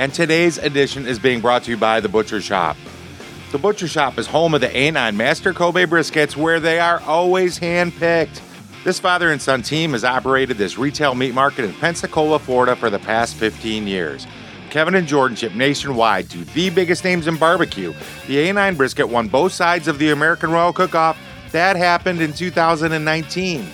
and today's edition is being brought to you by The Butcher Shop. The Butcher Shop is home of the A9 Master Kobe briskets where they are always hand-picked. This father and son team has operated this retail meat market in Pensacola, Florida for the past 15 years. Kevin and Jordan ship nationwide to the biggest names in barbecue. The A9 brisket won both sides of the American Royal Cook-Off. That happened in 2019.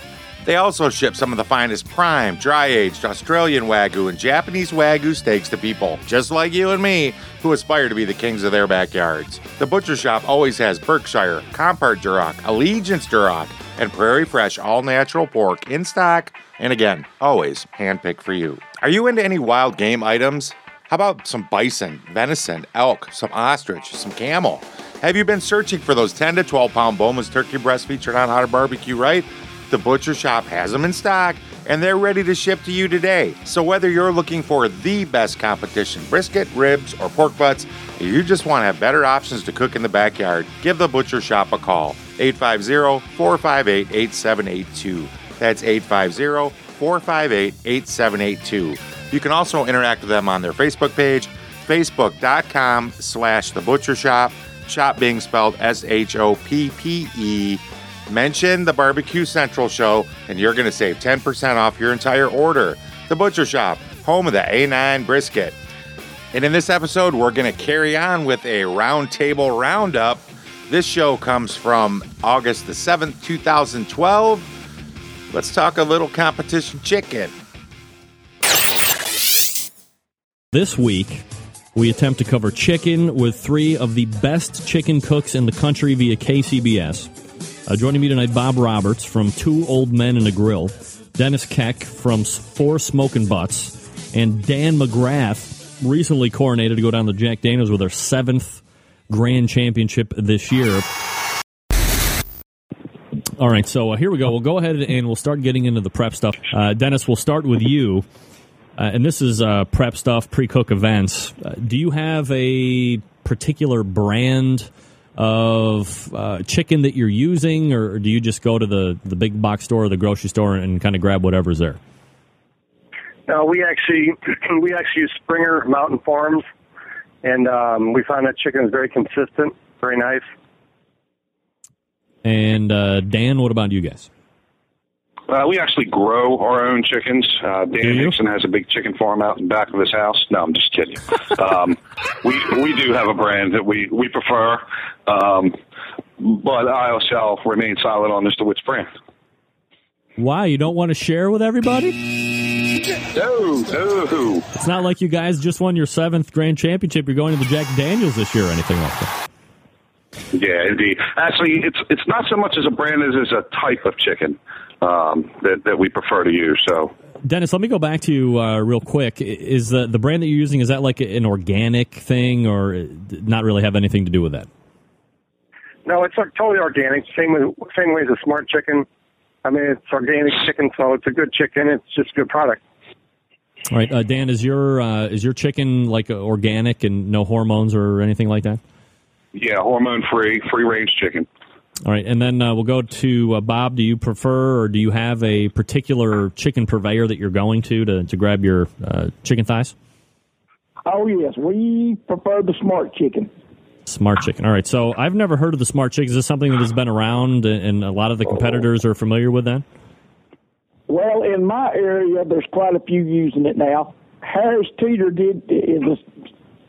They also ship some of the finest prime, dry aged Australian Wagyu and Japanese Wagyu steaks to people, just like you and me, who aspire to be the kings of their backyards. The Butcher Shop always has Berkshire, Compart Duroc, Allegiance Duroc, and Prairie Fresh all natural pork in stock, and again, always handpicked for you. Are you into any wild game items? How about some bison, venison, elk, some ostrich, some camel? Have you been searching for those 10 to 12 pound boneless turkey breasts featured on How to Barbecue Right? The Butcher Shop has them in stock and they're ready to ship to you today. So whether you're looking for the best competition, brisket, ribs, or pork butts, you just want to have better options to cook in the backyard, give the Butcher Shop a call. 850-458-8782. That's 850-458-8782. You can also interact with them on their Facebook page, facebook.com slash the butcher shop, shop being spelled S-H-O-P-P-E. Mention the Barbecue Central show, and you're going to save 10% off your entire order. The Butcher Shop, home of the A9 brisket. And in this episode, we're going to carry on with a roundtable roundup. This show comes from August the 7th, 2012. Let's talk a little competition chicken. This week, we attempt to cover chicken with three of the best chicken cooks in the country via KCBS. Uh, joining me tonight, Bob Roberts from Two Old Men and a Grill, Dennis Keck from Four Smoking Butts, and Dan McGrath, recently coronated to go down to Jack Daniels with their seventh grand championship this year. All right, so uh, here we go. We'll go ahead and we'll start getting into the prep stuff. Uh, Dennis, we'll start with you. Uh, and this is uh, prep stuff, pre cook events. Uh, do you have a particular brand of uh, chicken that you're using, or do you just go to the, the big box store or the grocery store and kind of grab whatever's there? No, we actually we actually use Springer Mountain Farms, and um, we find that chicken is very consistent, very nice. And uh, Dan, what about you guys? Uh, we actually grow our own chickens. Uh, Dan you? Nixon has a big chicken farm out in back of his house. No, I'm just kidding. um, we we do have a brand that we we prefer, um, but I shall remain silent on as to which brand. Why? You don't want to share with everybody? No, no. It's not like you guys just won your seventh grand championship. You're going to the Jack Daniels this year or anything like that. Yeah, indeed. Actually, it's it's not so much as a brand as as a type of chicken um, that that we prefer to use. So Dennis, let me go back to you uh, real quick. Is the the brand that you're using is that like an organic thing, or uh, not really have anything to do with that? No, it's like totally organic. Same way, same way as a smart chicken. I mean, it's organic chicken, so it's a good chicken. It's just a good product. All right, uh, Dan, is your uh, is your chicken like uh, organic and no hormones or anything like that? yeah, hormone free, free range chicken. All right, and then uh, we'll go to uh, Bob. Do you prefer, or do you have a particular chicken purveyor that you're going to to, to grab your uh, chicken thighs? Oh yes, we prefer the smart chicken. Smart chicken. All right, so I've never heard of the smart chicken. Is this something that has been around, and a lot of the competitors are familiar with that? Well, in my area, there's quite a few using it now. Harris Teeter did is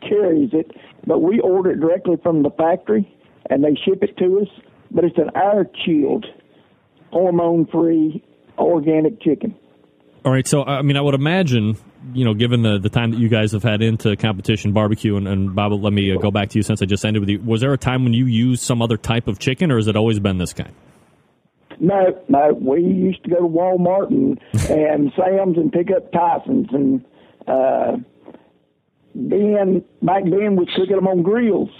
carries it, but we order it directly from the factory, and they ship it to us. But it's an air chilled, hormone free, organic chicken. All right, so I mean, I would imagine, you know, given the, the time that you guys have had into competition barbecue, and, and Bob, let me uh, go back to you since I just ended with you. Was there a time when you used some other type of chicken, or has it always been this kind? No, no, we used to go to Walmart and, and Sam's and pick up Tyson's and uh, then back then we cooking them on grills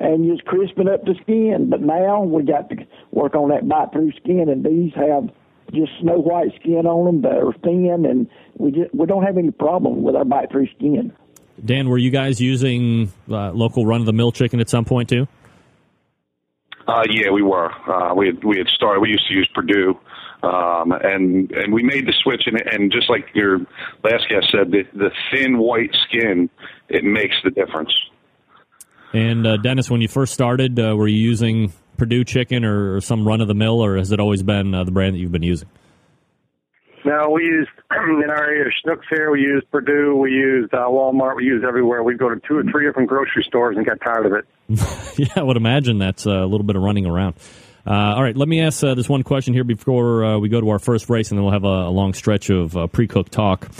and just crisping up the skin. But now we got to work on that bite through skin, and these have just snow white skin on them. They're thin, and we just we don't have any problem with our bite through skin. Dan, were you guys using uh, local run of the mill chicken at some point too? Uh, yeah, we were. Uh, we had we had started. We used to use Perdue, um, and and we made the switch. And, and just like your last guest said, the, the thin white skin it makes the difference. And uh, Dennis, when you first started, uh, were you using Perdue chicken or, or some run of the mill, or has it always been uh, the brand that you've been using? No, we used in our area Schnucks here. We used Perdue, We used uh, Walmart. We used everywhere. We'd go to two or three different grocery stores and get tired of it. yeah, I would imagine that's uh, a little bit of running around. Uh, all right, let me ask uh, this one question here before uh, we go to our first race, and then we'll have a, a long stretch of uh, pre-cooked talk.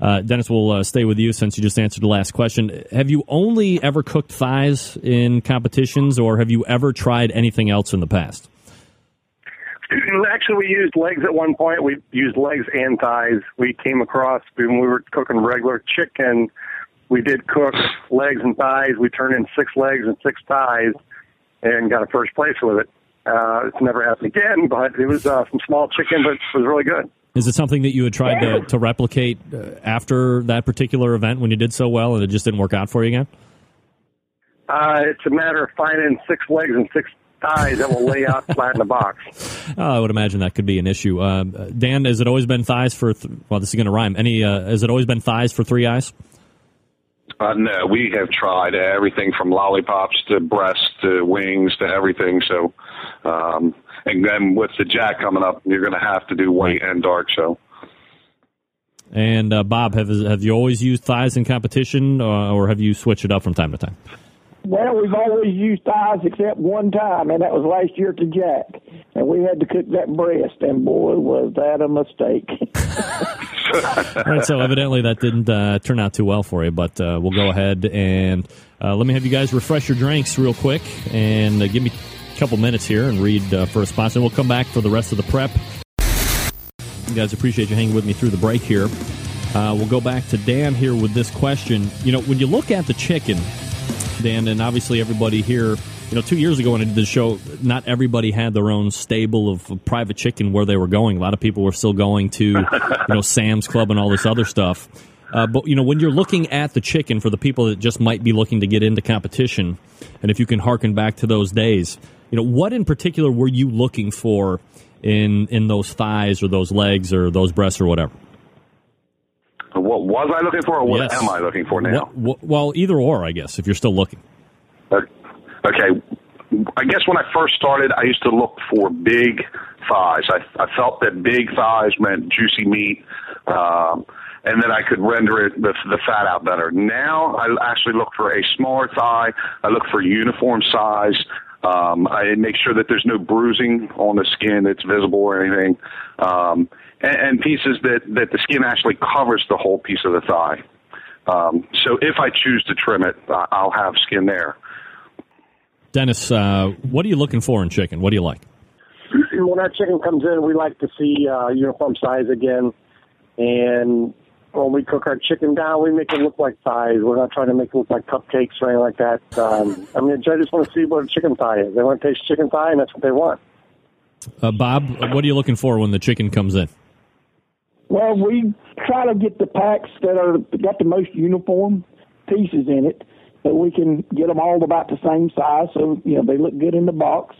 Uh, Dennis, we'll uh, stay with you since you just answered the last question. Have you only ever cooked thighs in competitions, or have you ever tried anything else in the past? Actually, we used legs at one point. We used legs and thighs. We came across when we were cooking regular chicken. We did cook legs and thighs. We turned in six legs and six thighs, and got a first place with it. Uh, it's never happened again, but it was uh, some small chicken, but it was really good. Is it something that you had tried to, to replicate uh, after that particular event when you did so well and it just didn't work out for you again? Uh, it's a matter of finding six legs and six thighs that will lay out flat in the box. Oh, I would imagine that could be an issue. Um, Dan, has it always been thighs for? Th- well, this is going to rhyme. Any? Uh, has it always been thighs for three eyes? Uh, no, we have tried everything from lollipops to breasts to wings to everything. So, um, and then with the jack coming up, you're going to have to do white and dark. show. And uh, Bob, have have you always used thighs in competition, uh, or have you switched it up from time to time? Well, we've always used thighs except one time, and that was last year to Jack. And we had to cook that breast, and boy, was that a mistake. All right, so evidently that didn't uh, turn out too well for you, but uh, we'll go ahead and uh, let me have you guys refresh your drinks real quick and uh, give me a couple minutes here and read uh, for a sponsor. We'll come back for the rest of the prep. You guys appreciate you hanging with me through the break here. Uh, we'll go back to Dan here with this question. You know, when you look at the chicken, Dan, and obviously everybody here. You know, two years ago when I did the show, not everybody had their own stable of private chicken where they were going. A lot of people were still going to, you know, Sam's Club and all this other stuff. Uh, but you know, when you're looking at the chicken for the people that just might be looking to get into competition, and if you can harken back to those days, you know, what in particular were you looking for in in those thighs or those legs or those breasts or whatever? What was I looking for, or what Yes. am I looking for now? What, well, either or, I guess, if you're still looking. Uh, Okay. I guess when I first started, I used to look for big thighs. I, I felt that big thighs meant juicy meat, um, and then I could render it the, the fat out better. Now I actually look for a smaller thigh. I look for uniform size. Um, I make sure that there's no bruising on the skin that's visible or anything, um, and, and pieces that that the skin actually covers the whole piece of the thigh. Um, so if I choose to trim it, I- I'll have skin there. Dennis, uh, what are you looking for in chicken? What do you like? when our chicken comes in, we like to see uh, uniform size again. And when we cook our chicken down, we make it look like thighs. We're not trying to make it look like cupcakes or anything like that. Um, I mean, I just want to see what a chicken thigh is. They want to taste chicken thigh, and that's what they want. Uh, Bob, what are you looking for when the chicken comes in? well, we try to get the packs that are got the most uniform pieces in it, that we can get them all about the same size, so you know they look good in the box.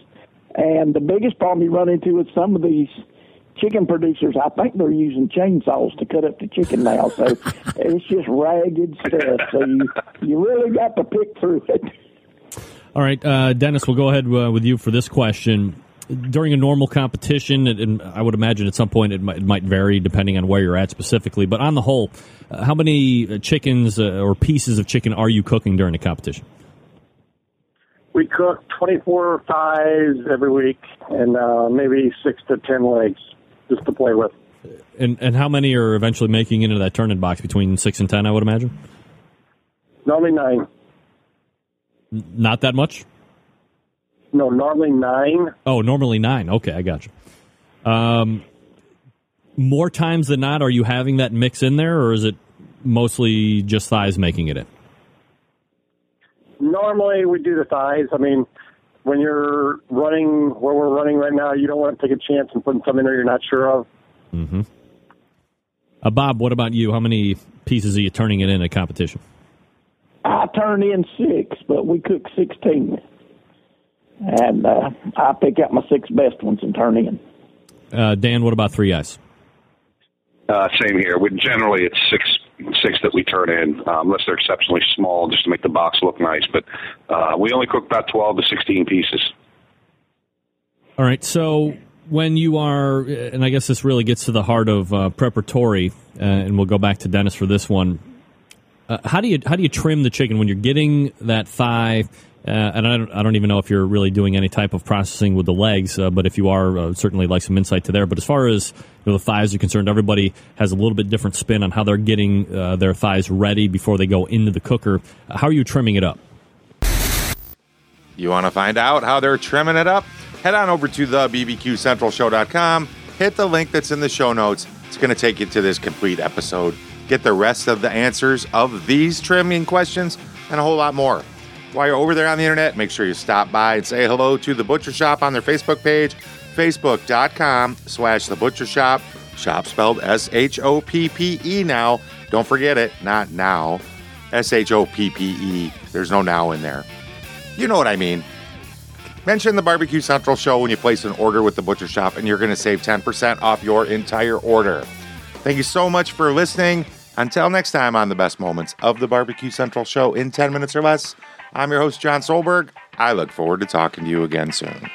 And the biggest problem you run into with some of these chicken producers, I think they're using chainsaws to cut up the chicken now. So it's just ragged stuff. So you you really got to pick through it. All right, uh, Dennis, we'll go ahead uh, with you for this question. During a normal competition, and, and I would imagine at some point it might, it might vary depending on where you're at specifically, but on the whole, uh, how many uh, chickens uh, or pieces of chicken are you cooking during a competition? We cook 24 thighs every week and uh, maybe six to 10 legs just to play with. And, and how many are eventually making into that turning box between six and ten, I would imagine? Normally nine. Not that much? No, normally nine. Oh, normally nine. Okay, I got you. Um, more times than not, are you having that mix in there, or is it mostly just thighs making it in? normally we do the thighs. I mean, when you're running where we're running right now, you don't want to take a chance and putting something there you're not sure of. Mm-hmm. Uh, Bob, what about you? How many pieces are you turning it in a competition? I turned in six, but we cooked 16. And uh, I pick out my six best ones and turn in. Uh, Dan, what about Three Eyz? Uh, same here. We, generally, it's six six that we turn in, uh, unless they're exceptionally small, just to make the box look nice. But uh, we only cook about twelve to sixteen pieces. All right. So when you are, and I guess this really gets to the heart of uh, preparatory, uh, and we'll go back to Dennis for this one. Uh, how do you how do you trim the chicken when you're getting that thigh? Uh, and I don't, I don't even know if you're really doing any type of processing with the legs, uh, but if you are, uh, certainly like some insight to there. But as far as you know, the thighs are concerned, everybody has a little bit different spin on how they're getting uh, their thighs ready before they go into the cooker. How are you trimming it up? You want to find out how they're trimming it up? Head on over to the bbqcentralshow.com, hit the link that's in the show notes. It's going to take you to this complete episode. Get the rest of the answers of these trimming questions and a whole lot more. While you're over there on the internet, make sure you stop by and say hello to the Butcher Shop on their Facebook page, facebook.com slash the Butcher Shop. Shop spelled S H O P P E now. Don't forget it, not now. S H O P P E. There's no now in there. You know what I mean. Mention the Barbecue Central show when you place an order with the Butcher Shop, and you're going to save 10% off your entire order. Thank you so much for listening. Until next time on the best moments of the Barbecue Central show in 10 minutes or less. I'm your host, Jon Solberg. I look forward to talking to you again soon.